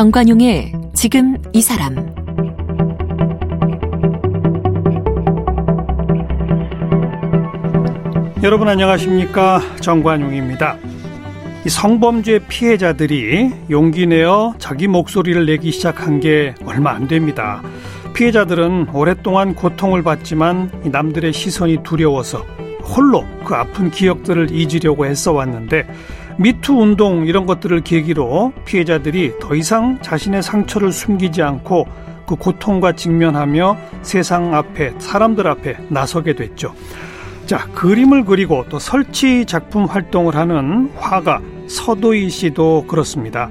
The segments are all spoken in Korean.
정관용의 지금 이 사람 여러분 안녕하십니까 정관용입니다. 이 성범죄 피해자들이 용기 내어 자기 목소리를 내기 시작한 게 얼마 안 됩니다. 피해자들은 오랫동안 고통을 받지만 남들의 시선이 두려워서 홀로 그 아픈 기억들을 잊으려고 애써 왔는데 미투 운동 이런 것들을 계기로 피해자들이 더 이상 자신의 상처를 숨기지 않고 그 고통과 직면하며 세상 앞에 사람들 앞에 나서게 됐죠. 자, 그림을 그리고 또 설치 작품 활동을 하는 화가 서도희 씨도 그렇습니다.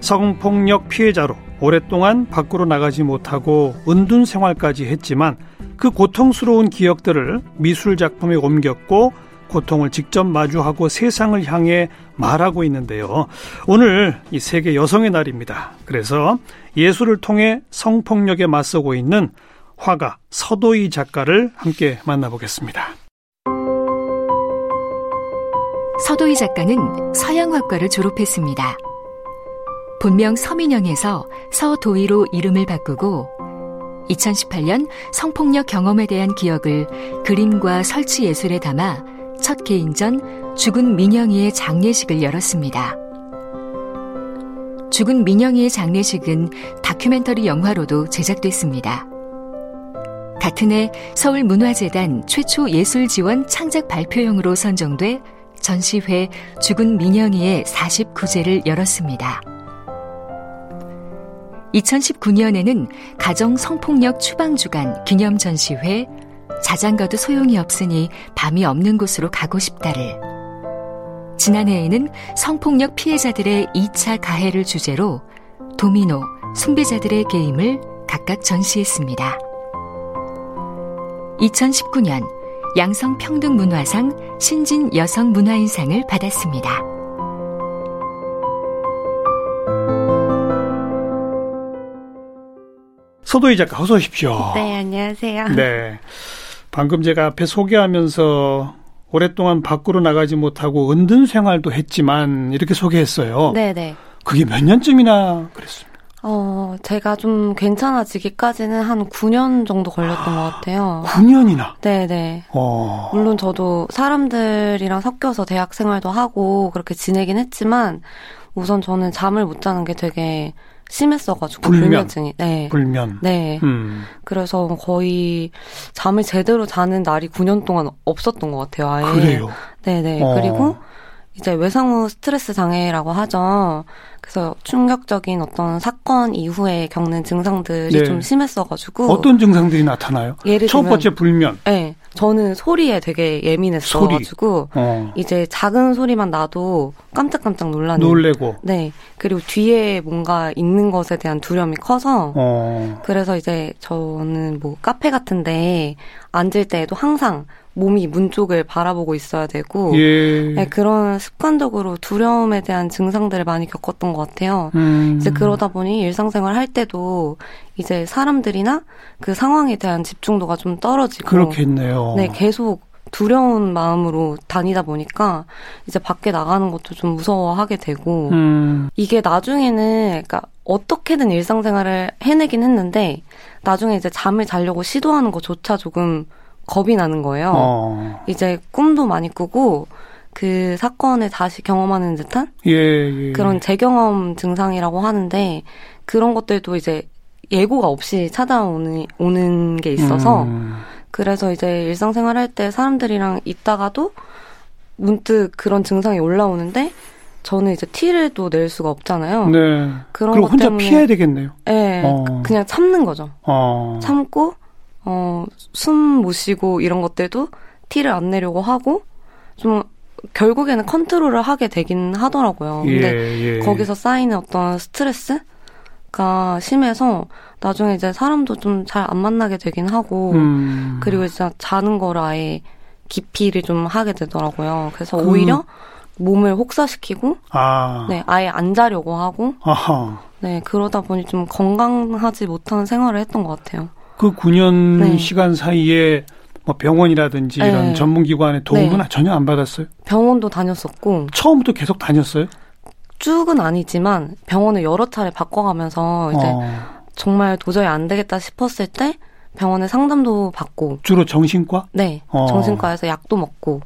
성폭력 피해자로 오랫동안 밖으로 나가지 못하고 은둔 생활까지 했지만 그 고통스러운 기억들을 미술 작품에 옮겼고 고통을 직접 마주하고 세상을 향해 말하고 있는데요. 오늘 이 세계 여성의 날입니다. 그래서 예술을 통해 성폭력에 맞서고 있는 화가 서도희 작가를 함께 만나보겠습니다. 서도희 작가는 서양학과를 졸업했습니다. 본명 서민영에서 서도희로 이름을 바꾸고 2018년 성폭력 경험에 대한 기억을 그림과 설치 예술에 담아 첫 개인전 죽은 민영이의 장례식을 열었습니다. 죽은 민영이의 장례식은 다큐멘터리 영화로도 제작됐습니다. 같은 해 서울문화재단 최초 예술 지원 창작 발표형으로 선정돼 전시회 죽은 민영이의 49제를 열었습니다. 2019년에는 가정 성폭력 추방주간 기념 전시회 자장가도 소용이 없으니 밤이 없는 곳으로 가고 싶다를 지난해에는 성폭력 피해자들의 2차 가해를 주제로 도미노, 숭배자들의 게임을 각각 전시했습니다. 2019년 양성평등문화상 신진 여성문화인상을 받았습니다. 서도희 작가 어서 오십시오. 네, 안녕하세요. 네. 방금 제가 앞에 소개하면서 오랫동안 밖으로 나가지 못하고 은둔 생활도 했지만 이렇게 소개했어요. 네, 네. 그게 몇 년쯤이나 그랬습니까? 어, 제가 좀 괜찮아지기까지는 한 9년 정도 걸렸던 것 같아요. 9년이나? 네네. 어. 물론 저도 사람들이랑 섞여서 대학 생활도 하고 그렇게 지내긴 했지만 우선 저는 잠을 못 자는 게 되게 심했어가지고 불면. 불면 증이 네 불면 네 음. 그래서 거의 잠을 제대로 자는 날이 9년 동안 없었던 것 같아요 아예 그래요 네네 어. 그리고 이제 외상후 스트레스 장애라고 하죠. 그래서 충격적인 어떤 사건 이후에 겪는 증상들이 네. 좀 심했어가지고 어떤 증상들이 나타나요? 예를 첫 번째 불면. 네, 저는 소리에 되게 예민했어가지고 어. 이제 작은 소리만 나도 깜짝깜짝 놀라는. 놀래고. 네, 그리고 뒤에 뭔가 있는 것에 대한 두려움이 커서 어. 그래서 이제 저는 뭐 카페 같은데 앉을 때에도 항상 몸이 문 쪽을 바라보고 있어야 되고 예. 네, 그런 습관적으로 두려움에 대한 증상들을 많이 겪었던 것 같아요. 음. 이제 그러다 보니 일상생활 할 때도 이제 사람들이나 그 상황에 대한 집중도가 좀 떨어지고 그렇겠네요. 네, 계속 두려운 마음으로 다니다 보니까 이제 밖에 나가는 것도 좀 무서워하게 되고 음. 이게 나중에는 그러니까 어떻게든 일상생활을 해내긴 했는데 나중에 이제 잠을 자려고 시도하는 것조차 조금 겁이 나는 거예요. 어. 이제 꿈도 많이 꾸고 그 사건을 다시 경험하는 듯한 예, 예. 그런 재경험 증상이라고 하는데 그런 것들도 이제 예고가 없이 찾아오는 오는 게 있어서 음. 그래서 이제 일상생활 할 때 사람들이랑 있다가도 문득 그런 증상이 올라오는데 저는 이제 티를 또 낼 수가 없잖아요. 네. 그런 것 혼자 때문에 피해야 되겠네요. 네, 어. 그냥 참는 거죠. 어. 참고 어, 숨 못 쉬고 이런 것들도 티를 안 내려고 하고 좀 결국에는 컨트롤을 하게 되긴 하더라고요. 예, 근데 예. 거기서 쌓이는 어떤 스트레스가 심해서 나중에 이제 사람도 좀 잘 안 만나게 되긴 하고 음. 그리고 진짜 자는 거를 아예 기피를 좀 하게 되더라고요. 그래서 그... 오히려 몸을 혹사시키고 아. 네 아예 안 자려고 하고 아하. 네 그러다 보니 좀 건강하지 못한 생활을 했던 것 같아요. 그 9년 네. 시간 사이에 뭐 병원이라든지 네. 이런 전문기관의 도움은 네. 전혀 안 받았어요? 병원도 다녔었고. 처음부터 계속 다녔어요? 쭉은 아니지만 병원을 여러 차례 바꿔가면서 이제 어. 정말 도저히 안 되겠다 싶었을 때 병원에 상담도 받고 주로 정신과? 네, 어. 정신과에서 약도 먹고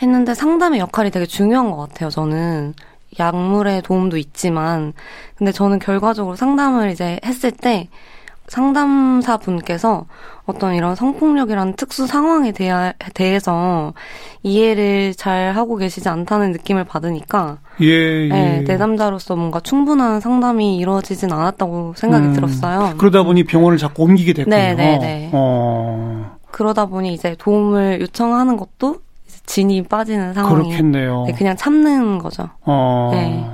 했는데 상담의 역할이 되게 중요한 것 같아요. 저는 약물의 도움도 있지만 근데 저는 결과적으로 상담을 이제 했을 때 상담사 분께서 어떤 이런 성폭력이라는 특수 상황에 대하, 대해서 이해를 잘 하고 계시지 않다는 느낌을 받으니까 예, 예. 네, 내담자로서 뭔가 충분한 상담이 이루어지진 않았다고 생각이 음, 들었어요. 그러다 보니 병원을 자꾸 옮기게 됐군요. 네, 네, 네. 어. 그러다 보니 이제 도움을 요청하는 것도 진이 빠지는 상황이 그렇겠네요. 네, 그냥 참는 거죠. 어. 네.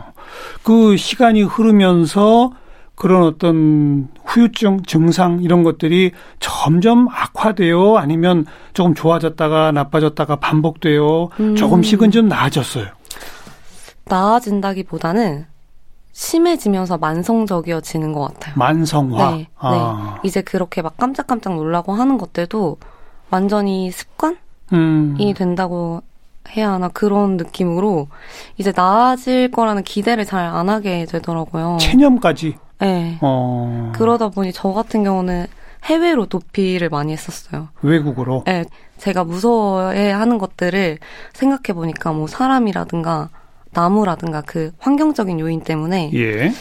그 시간이 흐르면서 그런 어떤 후유증 증상 이런 것들이 점점 악화돼요 아니면 조금 좋아졌다가 나빠졌다가 반복돼요 음. 조금씩은 좀 나아졌어요 나아진다기보다는 심해지면서 만성적이어지는 것 같아요 만성화 네, 아. 네. 이제 그렇게 막 깜짝깜짝 놀라고 하는 것들도 완전히 습관이 음. 된다고 해야 하나 그런 느낌으로 이제 나아질 거라는 기대를 잘 안 하게 되더라고요. 체념까지. 네. 어. 그러다 보니 저 같은 경우는 해외로 도피를 많이 했었어요. 외국으로? 네. 제가 무서워해 하는 것들을 생각해 보니까 뭐 사람이라든가 나무라든가 그 환경적인 요인 때문에 예.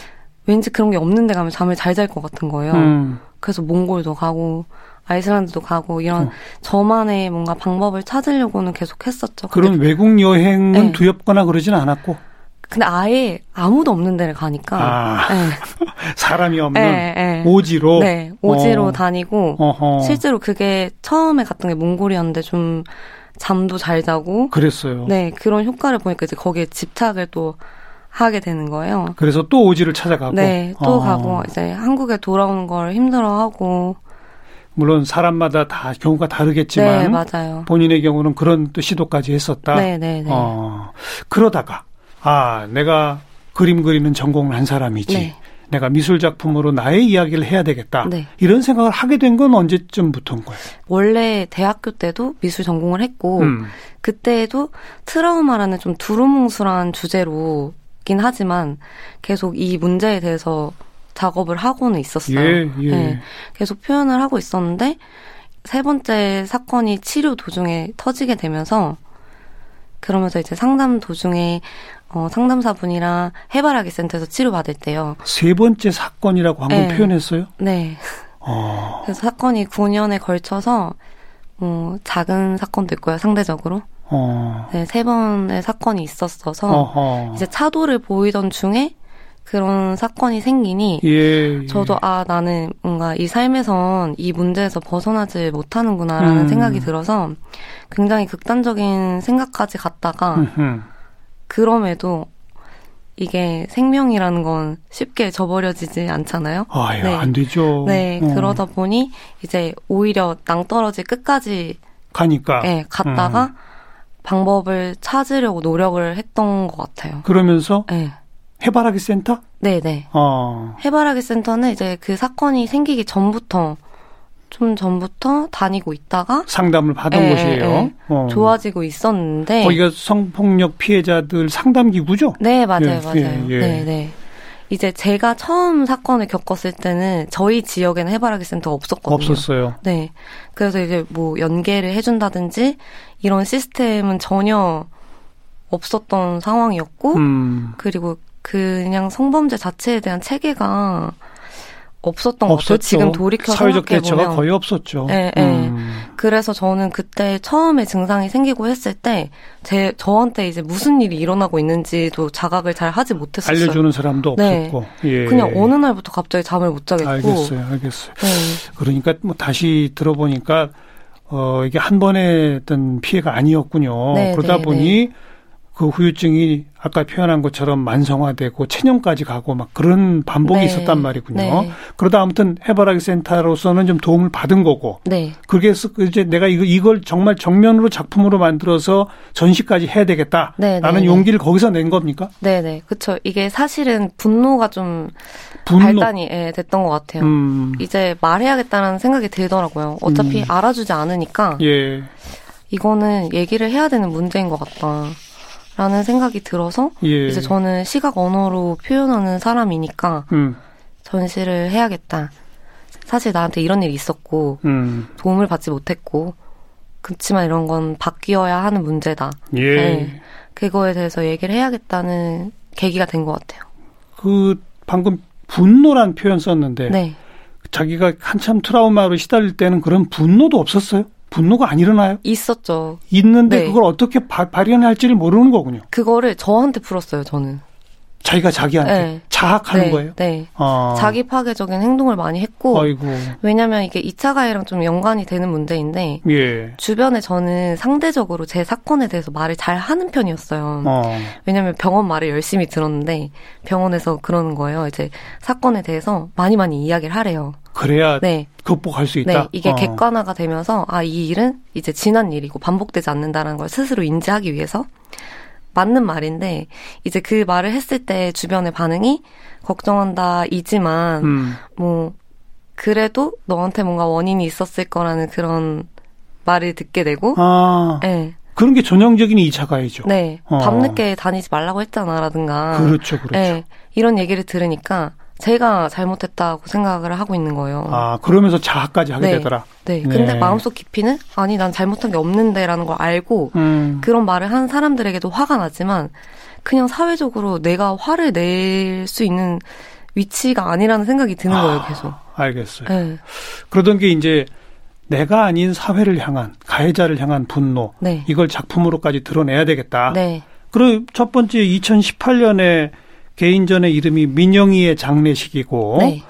왠지 그런 게 없는 데 가면 잠을 잘 잘 것 같은 거예요. 음. 그래서 몽골도 가고 아이슬란드도 가고 이런 어. 저만의 뭔가 방법을 찾으려고는 계속 했었죠. 그럼 외국 여행은 네. 두렵거나 그러진 않았고? 근데 아예 아무도 없는 데를 가니까 아, 네. 사람이 없는 네, 네. 오지로 네 오지로 어. 다니고 어허. 실제로 그게 처음에 갔던 게 몽골이었는데 좀 잠도 잘 자고 그랬어요. 네 그런 효과를 보니까 이제 거기에 집착을 또 하게 되는 거예요. 그래서 또 오지를 찾아가고 네또 어. 가고 이제 한국에 돌아오는 걸 힘들어하고 물론 사람마다 다 경우가 다르겠지만 네, 맞아요. 본인의 경우는 그런 또 시도까지 했었다. 네, 네, 네. 어, 그러다가 아, 내가 그림 그리는 전공을 한 사람이지. 네. 내가 미술 작품으로 나의 이야기를 해야 되겠다. 네. 이런 생각을 하게 된 건 언제쯤부터인 거예요? 원래 대학교 때도 미술 전공을 했고 음. 그때도 트라우마라는 좀 두루뭉술한 주제로긴 하지만 계속 이 문제에 대해서 작업을 하고는 있었어요. 예, 예. 네. 계속 표현을 하고 있었는데 세 번째 사건이 치료 도중에 터지게 되면서 그러면서 이제 상담 도중에 어, 상담사분이랑 해바라기 센터에서 치료받을 때요. 세 번째 사건이라고 한번 네. 표현했어요? 네. 어. 그래서 사건이 9년에 걸쳐서 뭐 작은 사건도 있고요, 상대적으로. 어. 네, 세 번의 사건이 있었어서 어허. 이제 차도를 보이던 중에 그런 사건이 생기니 예, 예. 저도 아 나는 뭔가 이 삶에선 이 문제에서 벗어나지 못하는구나라는 음. 생각이 들어서 굉장히 극단적인 생각까지 갔다가 음흠. 그럼에도 이게 생명이라는 건 쉽게 저버려지지 않잖아요. 아유, 네. 안 되죠. 네, 어. 그러다 보니 이제 오히려 낭떠러지 끝까지 가니까. 네, 갔다가 음. 방법을 찾으려고 노력을 했던 것 같아요. 그러면서 네. 해바라기 센터? 네네. 네. 어. 해바라기 센터는 이제 그 사건이 생기기 전부터 좀 전부터 다니고 있다가 상담을 받은 에, 예, 곳이에요. 에, 예. 어. 좋아지고 있었는데 거기가 성폭력 피해자들 상담 기구죠? 네, 맞아요, 예, 맞아요. 예, 예. 네, 네. 이제 제가 처음 사건을 겪었을 때는 저희 지역에는 해바라기 센터가 없었거든요. 없었어요. 네. 그래서 이제 뭐 연계를 해준다든지 이런 시스템은 전혀 없었던 상황이었고, 음. 그리고 그냥 성범죄 자체에 대한 체계가 없었던 것 같아요. 지금 돌이켜 사회적 대처가 거의 없었죠. 네, 네. 음. 그래서 저는 그때 처음에 증상이 생기고 했을 때 제 저한테 이제 무슨 일이 일어나고 있는지도 자각을 잘 하지 못했었어요. 알려주는 사람도 네. 없었고, 예. 그냥 어느 날부터 갑자기 잠을 못 자겠고. 알겠어요, 알겠어요. 네. 그러니까 뭐 다시 들어보니까 어 이게 한 번의 어떤 피해가 아니었군요. 네, 그러다 네, 보니. 네. 그 후유증이 아까 표현한 것처럼 만성화되고 체념까지 가고 막 그런 반복이 네. 있었단 말이군요. 네. 그러다 아무튼 해바라기 센터로서는 좀 도움을 받은 거고. 네. 그게 이제 내가 이거 이걸 정말 정면으로 작품으로 만들어서 전시까지 해야 되겠다라는 네, 네, 네. 용기를 거기서 낸 겁니까? 네, 네. 그렇죠. 이게 사실은 분노가 좀 분노. 발단이 예, 됐던 것 같아요. 음. 이제 말해야겠다는 생각이 들더라고요. 어차피 음. 알아주지 않으니까. 예. 이거는 얘기를 해야 되는 문제인 것 같다. 라는 생각이 들어서 예. 이제 저는 시각 언어로 표현하는 사람이니까 음. 전시를 해야겠다. 사실 나한테 이런 일이 있었고 음. 도움을 받지 못했고 그렇지만 이런 건 바뀌어야 하는 문제다. 예. 네. 그거에 대해서 얘기를 해야겠다는 계기가 된 것 같아요. 그 방금 분노란 표현 썼는데 네. 자기가 한참 트라우마로 시달릴 때는 그런 분노도 없었어요? 분노가 안 일어나요? 있었죠. 있는데 네. 그걸 어떻게 바, 발현할지를 모르는 거군요. 그거를 저한테 풀었어요, 저는. 자기가 자기한테 네. 자학하는 네. 거예요? 네. 아. 자기 파괴적인 행동을 많이 했고. 아이고. 왜냐면 이게 2차 가해랑 좀 연관이 되는 문제인데. 예. 주변에 저는 상대적으로 제 사건에 대해서 말을 잘 하는 편이었어요. 어. 왜냐면 병원 말을 열심히 들었는데 병원에서 그러는 거예요. 이제 사건에 대해서 많이 많이 이야기를 하래요. 그래야 네. 극복할 수 있다. 네, 이게 어. 객관화가 되면서 아 이 일은 이제 지난 일이고 반복되지 않는다라는 걸 스스로 인지하기 위해서 맞는 말인데 이제 그 말을 했을 때 주변의 반응이 걱정한다 이지만 음. 뭐 그래도 너한테 뭔가 원인이 있었을 거라는 그런 말을 듣게 되고 아. 네. 그런 게 전형적인 2차 가해죠. 네. 어. 밤늦게 다니지 말라고 했잖아라든가. 그렇죠, 그렇죠. 네. 이런 얘기를 들으니까 제가 잘못했다고 생각을 하고 있는 거예요. 아, 그러면서 자학까지 하게 네. 되더라. 네. 네. 근데 마음속 깊이는 아니 난 잘못한 게 없는데라는 걸 알고 음. 그런 말을 한 사람들에게도 화가 나지만 그냥 사회적으로 내가 화를 낼 수 있는 위치가 아니라는 생각이 드는 아, 거예요, 계속. 알겠어요. 네. 그러던 게 이제 내가 아닌 사회를 향한 가해자를 향한 분노 네. 이걸 작품으로까지 드러내야 되겠다. 네. 그리고 첫 번째 2018년에 개인전의 이름이 민영이의 장례식이고 네.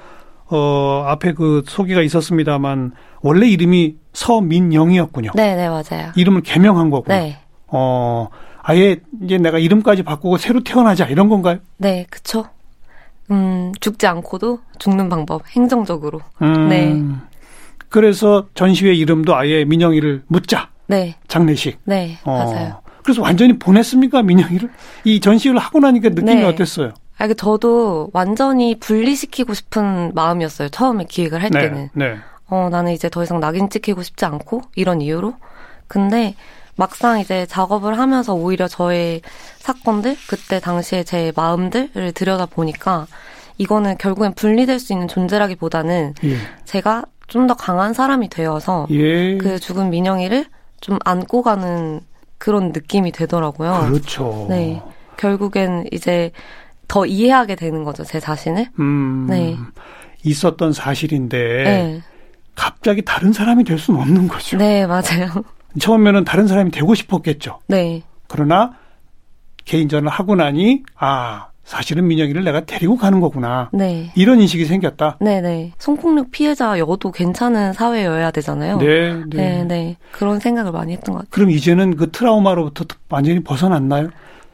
어 앞에 그 소개가 있었습니다만 원래 이름이 서민영이었군요. 네, 네 맞아요. 이름을 개명한 거고. 네. 어 아예 이제 내가 이름까지 바꾸고 새로 태어나자 이런 건가요? 네, 그쵸. 음 죽지 않고도 죽는 방법 행정적으로. 음, 네. 그래서 전시회 이름도 아예 민영이를 묻자. 네. 장례식. 네, 어. 맞아요. 그래서 완전히 보냈습니까 민영이를? 이 전시회를 하고 나니까 느낌이 네. 어땠어요? 아, 그 저도 완전히 분리시키고 싶은 마음이었어요. 처음에 기획을 할 네. 때는. 네. 어, 나는 이제 더 이상 낙인 찍히고 싶지 않고 이런 이유로. 근데 막상 이제 작업을 하면서 오히려 저의 사건들, 그때 당시에 제 마음들을 들여다 보니까 이거는 결국엔 분리될 수 있는 존재라기보다는 예. 제가 좀 더 강한 사람이 되어서 예. 그 죽은 민영이를 좀 안고 가는 그런 느낌이 되더라고요. 그렇죠. 네. 결국엔 이제 더 이해하게 되는 거죠, 제 자신을. 음, 네. 있었던 사실인데 네. 갑자기 다른 사람이 될 수는 없는 거죠. 네, 맞아요. 처음에는 다른 사람이 되고 싶었겠죠. 네. 그러나 개인전을 하고 나니 아 사실은 민영이를 내가 데리고 가는 거구나. 네. 이런 인식이 생겼다. 네네. 네. 성폭력 피해자여도 괜찮은 사회여야 되잖아요. 네, 네. 네, 네. 그런 생각을 많이 했던 것 같아요. 그럼 이제는 그 트라우마로부터 완전히 벗어났나요?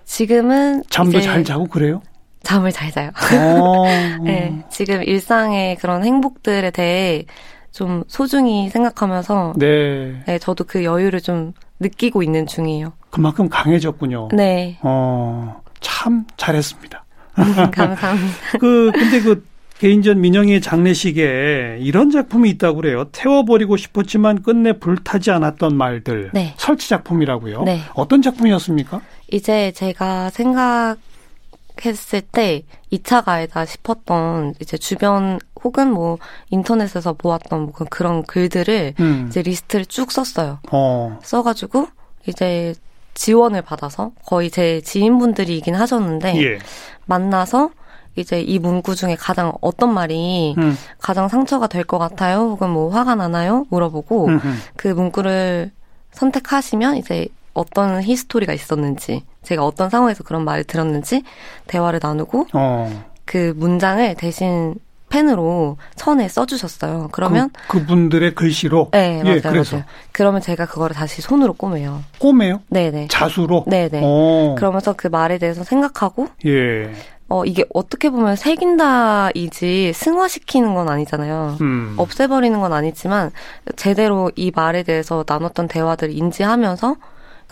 지금은 잠도 잘 자고 그래요? 잠을 잘 자요. 어. 네, 지금 일상의 그런 행복들에 대해 좀 소중히 생각하면서 네. 네, 저도 그 여유를 좀 느끼고 있는 중이에요. 그만큼 강해졌군요. 네. 어, 참 잘했습니다. 감사합니다. 그 근데 그 개인전 민영의 장례식에 이런 작품이 있다고 그래요. 태워버리고 싶었지만 끝내 불타지 않았던 말들. 네. 설치 작품이라고요. 네. 어떤 작품이었습니까? 이제 제가 생각했을 때 2차 가해다 싶었던 이제 주변 혹은 뭐 인터넷에서 보았던 뭐 그런 글들을 음. 이제 리스트를 쭉 썼어요. 어. 써가지고 이제 지원을 받아서 거의 제 지인분들이긴 하셨는데 예. 만나서 이제 이 문구 중에 가장 어떤 말이 음. 가장 상처가 될 것 같아요? 혹은 뭐 화가 나나요? 물어보고 음흠. 그 문구를 선택하시면 이제 어떤 history가 있었는지 제가 어떤 상황에서 그런 말을 들었는지 대화를 나누고 어. 그 문장을 대신 펜으로 천에 써주셨어요. 그러면 그, 그분들의 글씨로 네 맞아요, 예, 그래서. 맞아요. 그러면 제가 그거를 다시 손으로 꼬매요. 꼬매요? 네네. 자수로. 네네. 오. 그러면서 그 말에 대해서 생각하고 예. 어 이게 어떻게 보면 새긴다이지 승화시키는 건 아니잖아요. 음. 없애버리는 건 아니지만 제대로 이 말에 대해서 나눴던 대화들을 인지하면서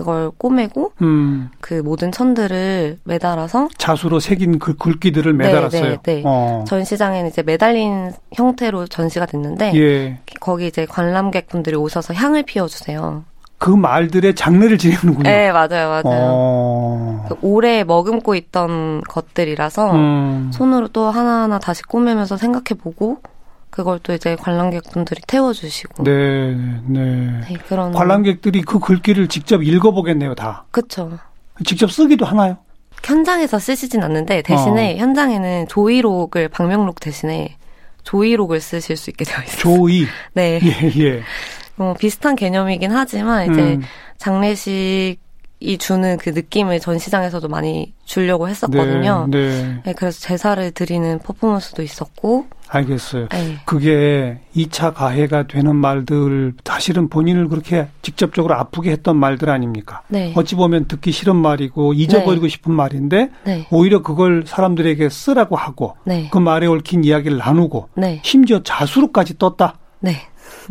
그걸 꼬매고 음. 그 모든 천들을 매달아서 자수로 새긴 그 굵기들을 네, 매달았어요. 네, 네, 네. 어. 전시장에는 이제 매달린 형태로 전시가 됐는데 예. 거기 이제 관람객분들이 오셔서 향을 피워주세요. 그 말들의 장르를 지내는군요. 네, 맞아요, 맞아요. 어... 그 오래 머금고 있던 것들이라서 음... 손으로 또 하나하나 다시 꾸미면서 생각해보고 그걸 또 이제 관람객분들이 태워주시고. 네, 네. 네 그런. 관람객들이 그 글귀를 직접 읽어보겠네요, 다. 그쵸. 직접 쓰기도 하나요? 현장에서 쓰시진 않는데 대신에 어. 현장에는 조이록을 방명록 대신에 조이록을 쓰실 수 있게 되어 있어요. 조이. 네. 예, 예. 뭐 비슷한 개념이긴 하지만 이제 음. 장례식 이 주는 그 느낌을 전시장에서도 많이 주려고 했었거든요. 네, 네. 네, 그래서 제사를 드리는 퍼포먼스도 있었고 알겠어요. 네. 그게 2차 가해가 되는 말들 사실은 본인을 그렇게 직접적으로 아프게 했던 말들 아닙니까? 네. 어찌 보면 듣기 싫은 말이고 잊어버리고 네. 싶은 말인데 네. 오히려 그걸 사람들에게 쓰라고 하고 네. 그 말에 얽힌 이야기를 나누고 네. 심지어 자수로까지 떴다. 네.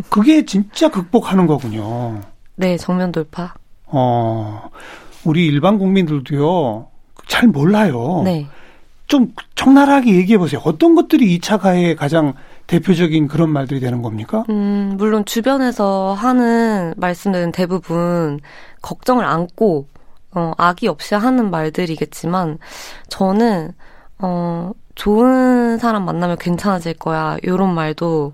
그게 진짜 극복하는 거군요. 네, 정면 돌파. 어, 우리 일반 국민들도요, 잘 몰라요. 네. 좀 적나라하게 얘기해 보세요. 어떤 것들이 2차 가해의 가장 대표적인 그런 말들이 되는 겁니까? 음, 물론 주변에서 하는 말씀들은 대부분 걱정을 안고 어, 악의 없이 하는 말들이겠지만 저는 어, 좋은 사람 만나면 괜찮아질 거야. 이런 말도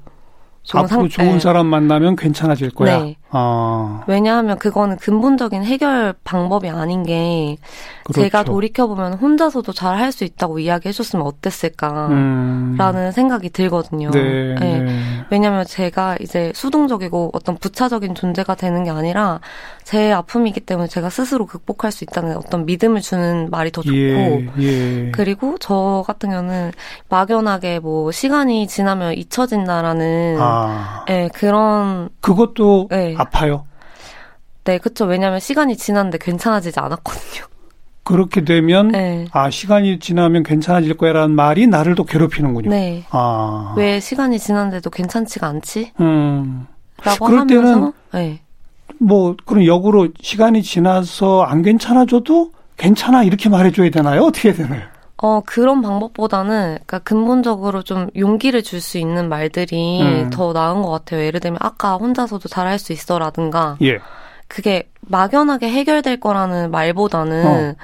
좋은 앞으로 상, 좋은 네. 사람 만나면 괜찮아질 거야. 네. 아. 왜냐하면 그거는 근본적인 해결 방법이 아닌 게 그렇죠. 제가 돌이켜 보면 혼자서도 잘 할 수 있다고 이야기해 줬으면 어땠을까라는 음. 생각이 들거든요. 네, 네. 네. 왜냐하면 제가 이제 수동적이고 어떤 부차적인 존재가 되는 게 아니라 제 아픔이기 때문에 제가 스스로 극복할 수 있다는 어떤 믿음을 주는 말이 더 좋고 예, 예. 그리고 저 같은 경우는 막연하게 뭐 시간이 지나면 잊혀진다라는 아. 네, 그런 그것도 네. 아파요? 네, 그쵸. 왜냐하면 시간이 지났는데 괜찮아지지 않았거든요. 그렇게 되면 네. 아 시간이 지나면 괜찮아질 거야라는 말이 나를 또 괴롭히는군요. 네. 아. 왜 시간이 지났는데도 괜찮지가 않지? 음. 라고 그럴 하면서 때는 네. 뭐 그런 역으로 시간이 지나서 안 괜찮아져도 괜찮아 이렇게 말해줘야 되나요? 어떻게 해야 되나요? 어, 그런 방법보다는, 그러니까 근본적으로 좀 용기를 줄 수 있는 말들이 음. 더 나은 것 같아요. 예를 들면, 아까 혼자서도 잘할 수 있어 라든가. 예. 그게 막연하게 해결될 거라는 말보다는, 어.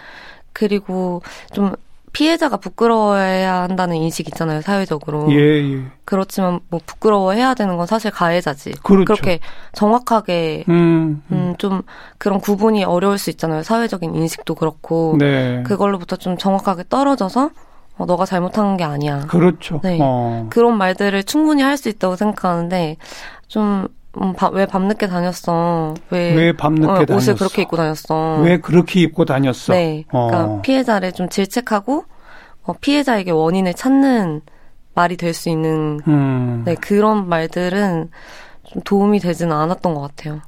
그리고 좀 피해자가 부끄러워해야 한다는 인식 있잖아요, 사회적으로. 예, 예. 그렇지만 뭐 부끄러워해야 되는 건 사실 가해자지. 그렇죠. 그렇게 정확하게 음, 음. 음, 좀 그런 구분이 어려울 수 있잖아요. 사회적인 인식도 그렇고. 네. 그걸로부터 좀 정확하게 떨어져서 어, 너가 잘못한 게 아니야. 그렇죠. 네. 어. 그런 말들을 충분히 할 수 있다고 생각하는데 좀 음, 왜 밤늦게 다녔어? 왜, 왜 밤늦게 어, 다녔어? 옷을 그렇게 입고 다녔어? 왜 그렇게 입고 다녔어? 네. 그러니까 어. 피해자를 좀 질책하고 어, 피해자에게 원인을 찾는 말이 될 수 있는 음. 네, 그런 말들은 좀 도움이 되지는 않았던 것 같아요.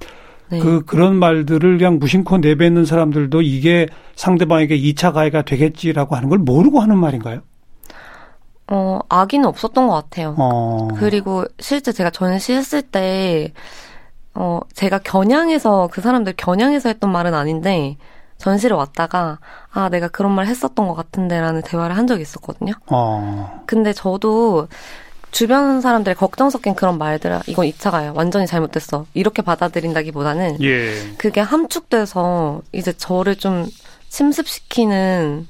네. 그 그런 말들을 그냥 무심코 내뱉는 사람들도 이게 상대방에게 2차 가해가 되겠지라고 하는 걸 모르고 하는 말인가요? 어, 악의는 없었던 것 같아요. 어. 그리고 실제 제가 전시했을 때, 어, 제가 겨냥해서, 그 사람들 겨냥해서 했던 말은 아닌데, 전시를 왔다가, 아, 내가 그런 말 했었던 것 같은데, 라는 대화를 한 적이 있었거든요. 어. 근데 저도, 주변 사람들의 걱정 섞인 그런 말들을 이건 2차가요. 완전히 잘못됐어. 이렇게 받아들인다기보다는 예. 그게 함축돼서 이제 저를 좀 침습시키는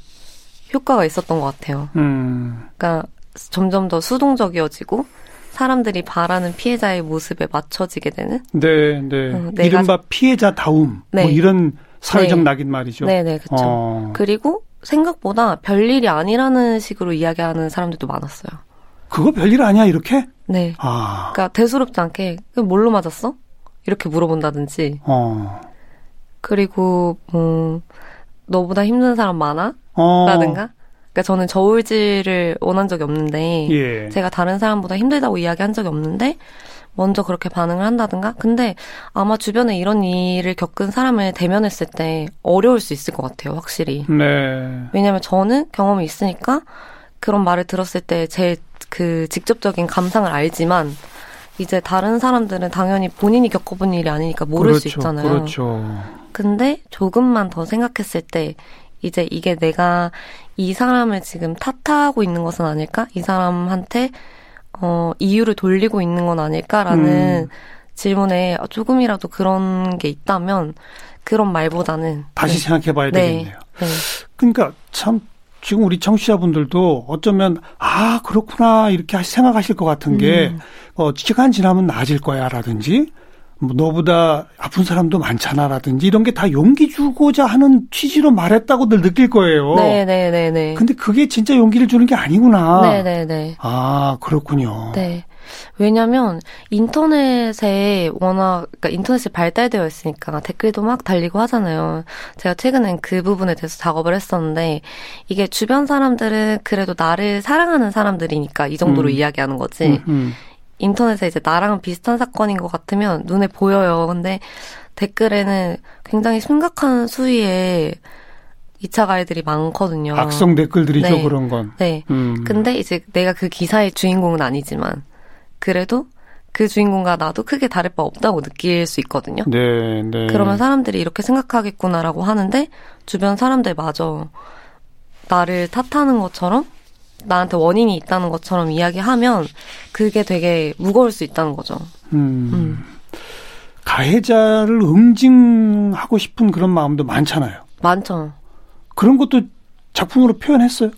효과가 있었던 것 같아요. 음. 그러니까 점점 더 수동적이어지고 사람들이 바라는 피해자의 모습에 맞춰지게 되는. 네, 네. 어, 이른바 피해자다움. 뭐 네. 뭐 이런 사회적 네. 낙인 말이죠. 네, 네, 그렇죠. 어. 그리고 생각보다 별일이 아니라는 식으로 이야기하는 사람들도 많았어요. 그거 별일 아니야 이렇게? 네. 아. 그러니까 대수롭지 않게 뭘로 맞았어? 이렇게 물어본다든지. 어. 그리고 뭐 너보다 힘든 사람 많아? 어. 라든가. 그러니까 저는 저울질을 원한 적이 없는데 예. 제가 다른 사람보다 힘들다고 이야기한 적이 없는데 먼저 그렇게 반응을 한다든가. 근데 아마 주변에 이런 일을 겪은 사람을 대면했을 때 어려울 수 있을 것 같아요, 확실히. 네. 왜냐면 저는 경험이 있으니까 그런 말을 들었을 때 제 그 직접적인 감상을 알지만 이제 다른 사람들은 당연히 본인이 겪어본 일이 아니니까 모를 그렇죠, 수 있잖아요. 그렇죠. 근데 조금만 더 생각했을 때 이제 이게 내가 이 사람을 지금 탓하고 있는 것은 아닐까? 이 사람한테 어 이유를 돌리고 있는 건 아닐까라는 음. 질문에 조금이라도 그런 게 있다면 그런 말보다는 다시 네. 생각해 봐야 네. 되겠네요. 네. 그러니까 참 지금 우리 청취자분들도 어쩌면 아 그렇구나 이렇게 생각하실 것 같은 게 음. 어, 시간 지나면 나아질 거야라든지 뭐 너보다 아픈 사람도 많잖아라든지 이런 게 다 용기 주고자 하는 취지로 말했다고들 느낄 거예요. 네네네네. 네, 네, 네. 근데 그게 진짜 용기를 주는 게 아니구나. 네네네. 아 그렇군요. 네. 왜냐면 인터넷에 워낙 그러니까 인터넷이 발달되어 있으니까 댓글도 막 달리고 하잖아요. 제가 최근엔 그 부분에 대해서 작업을 했었는데 이게 주변 사람들은 그래도 나를 사랑하는 사람들이니까 이 정도로 음. 이야기하는 거지. 음, 음. 인터넷에 이제 나랑 비슷한 사건인 것 같으면 눈에 보여요. 근데 댓글에는 굉장히 심각한 수위의 2차 가해들이 많거든요. 악성 댓글들이죠, 네. 그런 건. 네. 음. 근데 이제 내가 그 기사의 주인공은 아니지만 그래도 그 주인공과 나도 크게 다를 바 없다고 느낄 수 있거든요. 네, 네. 그러면 사람들이 이렇게 생각하겠구나라고 하는데 주변 사람들마저 나를 탓하는 것처럼 나한테 원인이 있다는 것처럼 이야기하면 그게 되게 무거울 수 있다는 거죠. 음. 음. 가해자를 응징하고 싶은 그런 마음도 많잖아요. 많죠. 그런 것도 작품으로 표현했어요?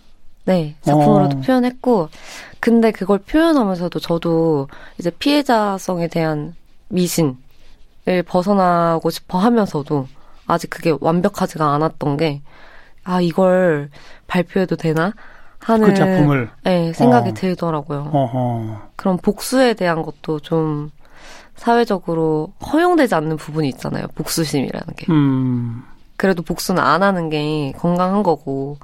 네, 작품으로도 어. 표현했고, 근데 그걸 표현하면서도 저도 이제 피해자성에 대한 미신을 벗어나고 싶어 하면서도 아직 그게 완벽하지가 않았던 게, 아, 이걸 발표해도 되나? 하는 그 작품을 네, 생각이 어. 들더라고요. 어허. 그런 복수에 대한 것도 좀 사회적으로 허용되지 않는 부분이 있잖아요. 복수심이라는 게. 음. 그래도 복수는 안 하는 게 건강한 거고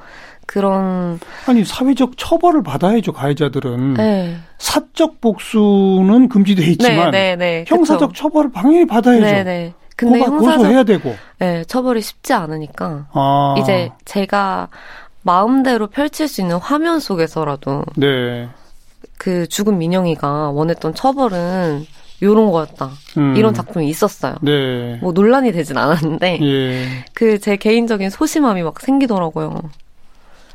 그런 아니 사회적 처벌을 받아야죠 가해자들은 네. 사적 복수는 금지돼 있지만 네, 네, 네. 형사적 그쵸. 처벌을 당연히 받아야죠. 네, 네. 근데 형사적 고소해야 되고 네, 처벌이 쉽지 않으니까 아. 이제 제가 마음대로 펼칠 수 있는 화면 속에서라도 네. 그 죽은 민영이가 원했던 처벌은 요런 거였다. 음. 이런 작품이 있었어요. 네. 뭐 논란이 되진 않았는데 예. 그제 개인적인 소심함이 막 생기더라고요.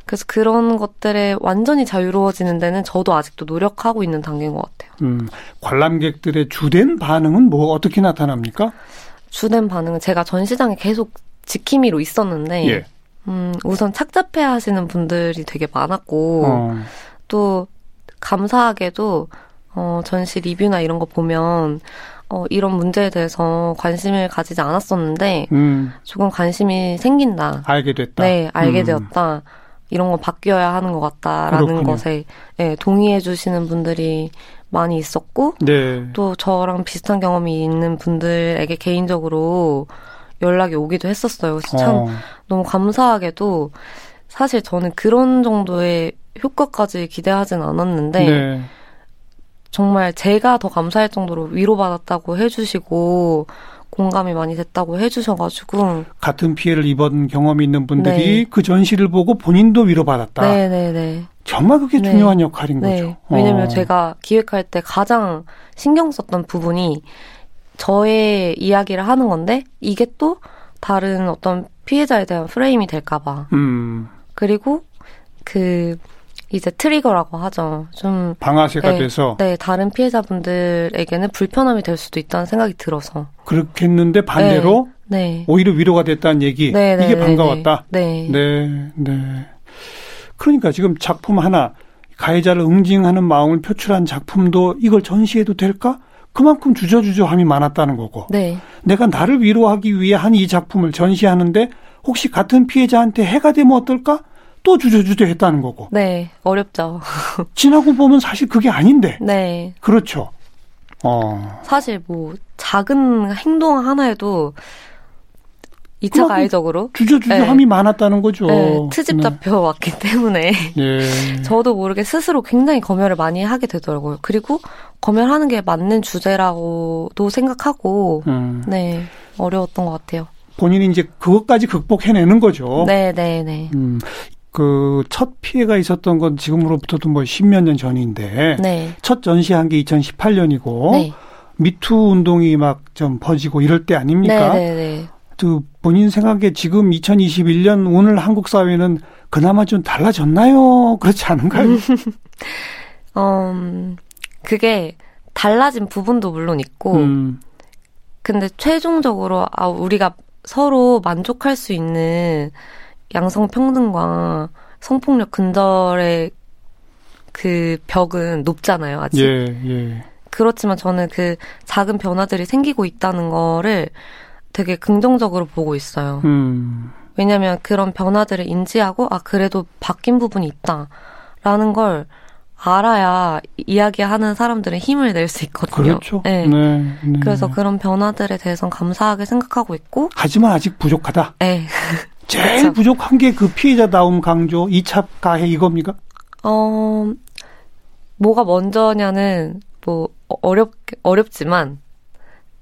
그래서 그런 것들에 완전히 자유로워지는 데는 저도 아직도 노력하고 있는 단계인 것 같아요. 음, 관람객들의 주된 반응은 뭐 어떻게 나타납니까? 주된 반응은 제가 전시장에 계속 지킴이로 있었는데 예. 음, 우선 착잡해 하시는 분들이 되게 많았고, 어. 또, 감사하게도, 어, 전시 리뷰나 이런 거 보면, 어, 이런 문제에 대해서 관심을 가지지 않았었는데, 음. 조금 관심이 생긴다. 알게 됐다. 네, 알게 음. 되었다. 이런 거 바뀌어야 하는 것 같다라는 그렇군요. 것에, 예, 동의해 주시는 분들이 많이 있었고, 네. 또 저랑 비슷한 경험이 있는 분들에게 개인적으로, 연락이 오기도 했었어요. 참 어. 너무 감사하게도 사실 저는 그런 정도의 효과까지 기대하진 않았는데 네. 정말 제가 더 감사할 정도로 위로받았다고 해주시고 공감이 많이 됐다고 해주셔가지고 같은 피해를 입은 경험이 있는 분들이 네. 그 전시를 보고 본인도 위로받았다. 네네네. 네, 네. 정말 그게 네. 중요한 역할인 네. 거죠. 왜냐면 어. 제가 기획할 때 가장 신경 썼던 부분이 저의 이야기를 하는 건데 이게 또 다른 어떤 피해자에 대한 프레임이 될까봐. 음. 그리고 그 이제 트리거라고 하죠. 좀 방아쇠가 네, 돼서 네 다른 피해자분들에게는 불편함이 될 수도 있다는 생각이 들어서 그렇겠는데 반대로 네, 네. 오히려 위로가 됐다는 얘기 네, 네 이게 네, 반가웠다. 네. 네, 네. 그러니까 지금 작품 하나 가해자를 응징하는 마음을 표출한 작품도 이걸 전시해도 될까? 그만큼 주저주저함이 많았다는 거고. 네. 내가 나를 위로하기 위해 한 이 작품을 전시하는데 혹시 같은 피해자한테 해가 되면 어떨까? 또 주저주저 했다는 거고. 네, 어렵죠. 지나고 보면 사실 그게 아닌데. 네. 그렇죠. 어. 사실 뭐 작은 행동 하나에도 2차 가해적으로 주저주저함이 네. 많았다는 거죠. 네, 트집 네. 잡혀 왔기 때문에 네. 저도 모르게 스스로 굉장히 검열을 많이 하게 되더라고요. 그리고 검열하는 게 맞는 주제라고도 생각하고 음. 네 어려웠던 것 같아요. 본인이 이제 그것까지 극복해내는 거죠. 네, 네, 네. 음, 그 첫 피해가 있었던 건 지금으로부터도 뭐 십몇 년 전인데 네. 첫 전시한 게 2018년이고 네. 미투 운동이 막 좀 퍼지고 이럴 때 아닙니까? 네, 네, 네. 그 본인 생각에 지금 2021년 오늘 한국 사회는 그나마 좀 달라졌나요? 그렇지 않은가요? 음, 그게 달라진 부분도 물론 있고, 음. 근데 최종적으로 아 우리가 서로 만족할 수 있는 양성 평등과 성폭력 근절의 그 벽은 높잖아요, 아직. 예, 예. 그렇지만 저는 그 작은 변화들이 생기고 있다는 거를 되게 긍정적으로 보고 있어요. 음. 왜냐면 그런 변화들을 인지하고, 아, 그래도 바뀐 부분이 있다 라는 걸 알아야 이야기하는 사람들은 힘을 낼 수 있거든요. 그렇죠. 네. 네, 네. 그래서 그런 변화들에 대해서 감사하게 생각하고 있고. 하지만 아직 부족하다. 네. 제일 그렇죠. 부족한 게 그 피해자다움 강조, 2차 가해 이겁니까? 어, 뭐가 먼저냐는 뭐 어렵 어렵지만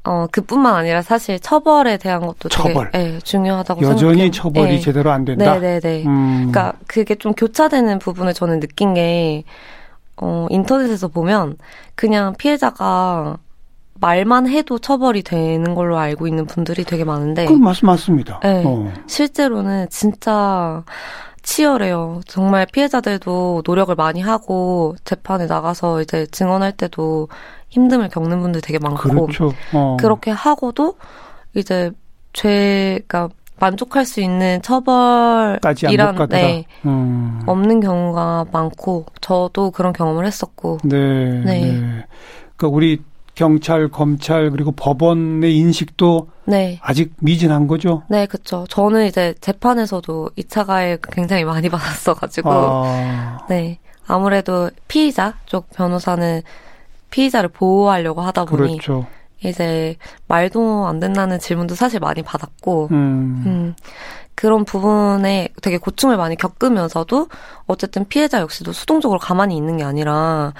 어 그뿐만 아니라 사실 처벌에 대한 것도 처벌. 되게 네, 중요하다고 여전히 생각해요. 처벌이 네. 제대로 안 된다. 네네네. 네, 네. 음. 그러니까 그게 좀 교차되는 부분을 저는 느낀 게 어, 인터넷에서 보면 그냥 피해자가 말만 해도 처벌이 되는 걸로 알고 있는 분들이 되게 많은데. 그 맞, 맞습니다. 네. 어. 실제로는 진짜 치열해요. 정말 피해자들도 노력을 많많이 하고 재판에 나가서 이제 증언할 때도 힘듦을 겪는 분들 되게 많고 그렇죠. 어. 그렇게 하고도 이제 죄가 만족할 수 있는 처벌이란 네, 음. 없는 경우가 많고 저도 그런 경험을 했었고 네. 네. 네. 그러니까 우리 경찰, 검찰 그리고 법원의 인식도 네. 아직 미진한 거죠? 네, 그렇죠. 저는 이제 재판에서도 2차 가해 굉장히 많이 받았어 가지고 아. 네. 아무래도 피의자 쪽 변호사는 피의자를 보호하려고 하다 보니 그렇죠. 이제 말도 안 된다는 질문도 사실 많이 받았고 음. 음. 그런 부분에 되게 고충을 많이 겪으면서도 어쨌든 피해자 역시도 수동적으로 가만히 있는 게 아니라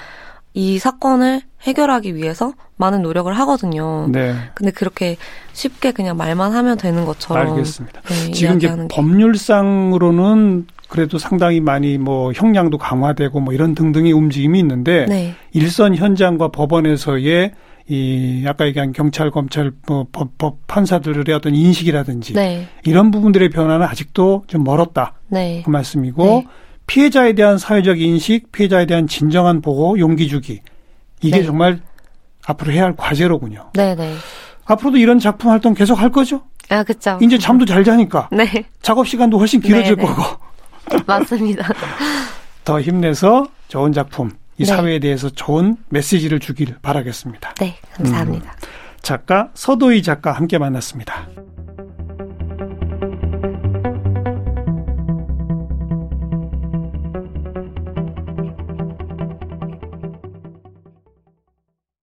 이 사건을 해결하기 위해서 많은 노력을 하거든요. 네. 근데 그렇게 쉽게 그냥 말만 하면 되는 것처럼. 알겠습니다. 네, 지금 이제 법률상으로는 그래도 상당히 많이 뭐 형량도 강화되고 뭐 이런 등등의 움직임이 있는데 네. 일선 현장과 법원에서의 이 아까 얘기한 경찰, 검찰, 뭐 법, 법 판사들의 어떤 인식이라든지 네. 이런 부분들의 변화는 아직도 좀 멀었다. 네. 그 말씀이고 네. 피해자에 대한 사회적 인식, 피해자에 대한 진정한 보호, 용기 주기. 이게 네. 정말 앞으로 해야 할 과제로군요. 네, 네. 앞으로도 이런 작품 활동 계속 할 거죠? 아, 그렇죠. 이제 잠도 잘 자니까. 네. 작업 시간도 훨씬 길어질 네, 네. 거고. 맞습니다. 더 힘내서 좋은 작품, 이 네. 사회에 대해서 좋은 메시지를 주길 바라겠습니다. 네, 감사합니다. 음, 작가 서도희 작가 함께 만났습니다.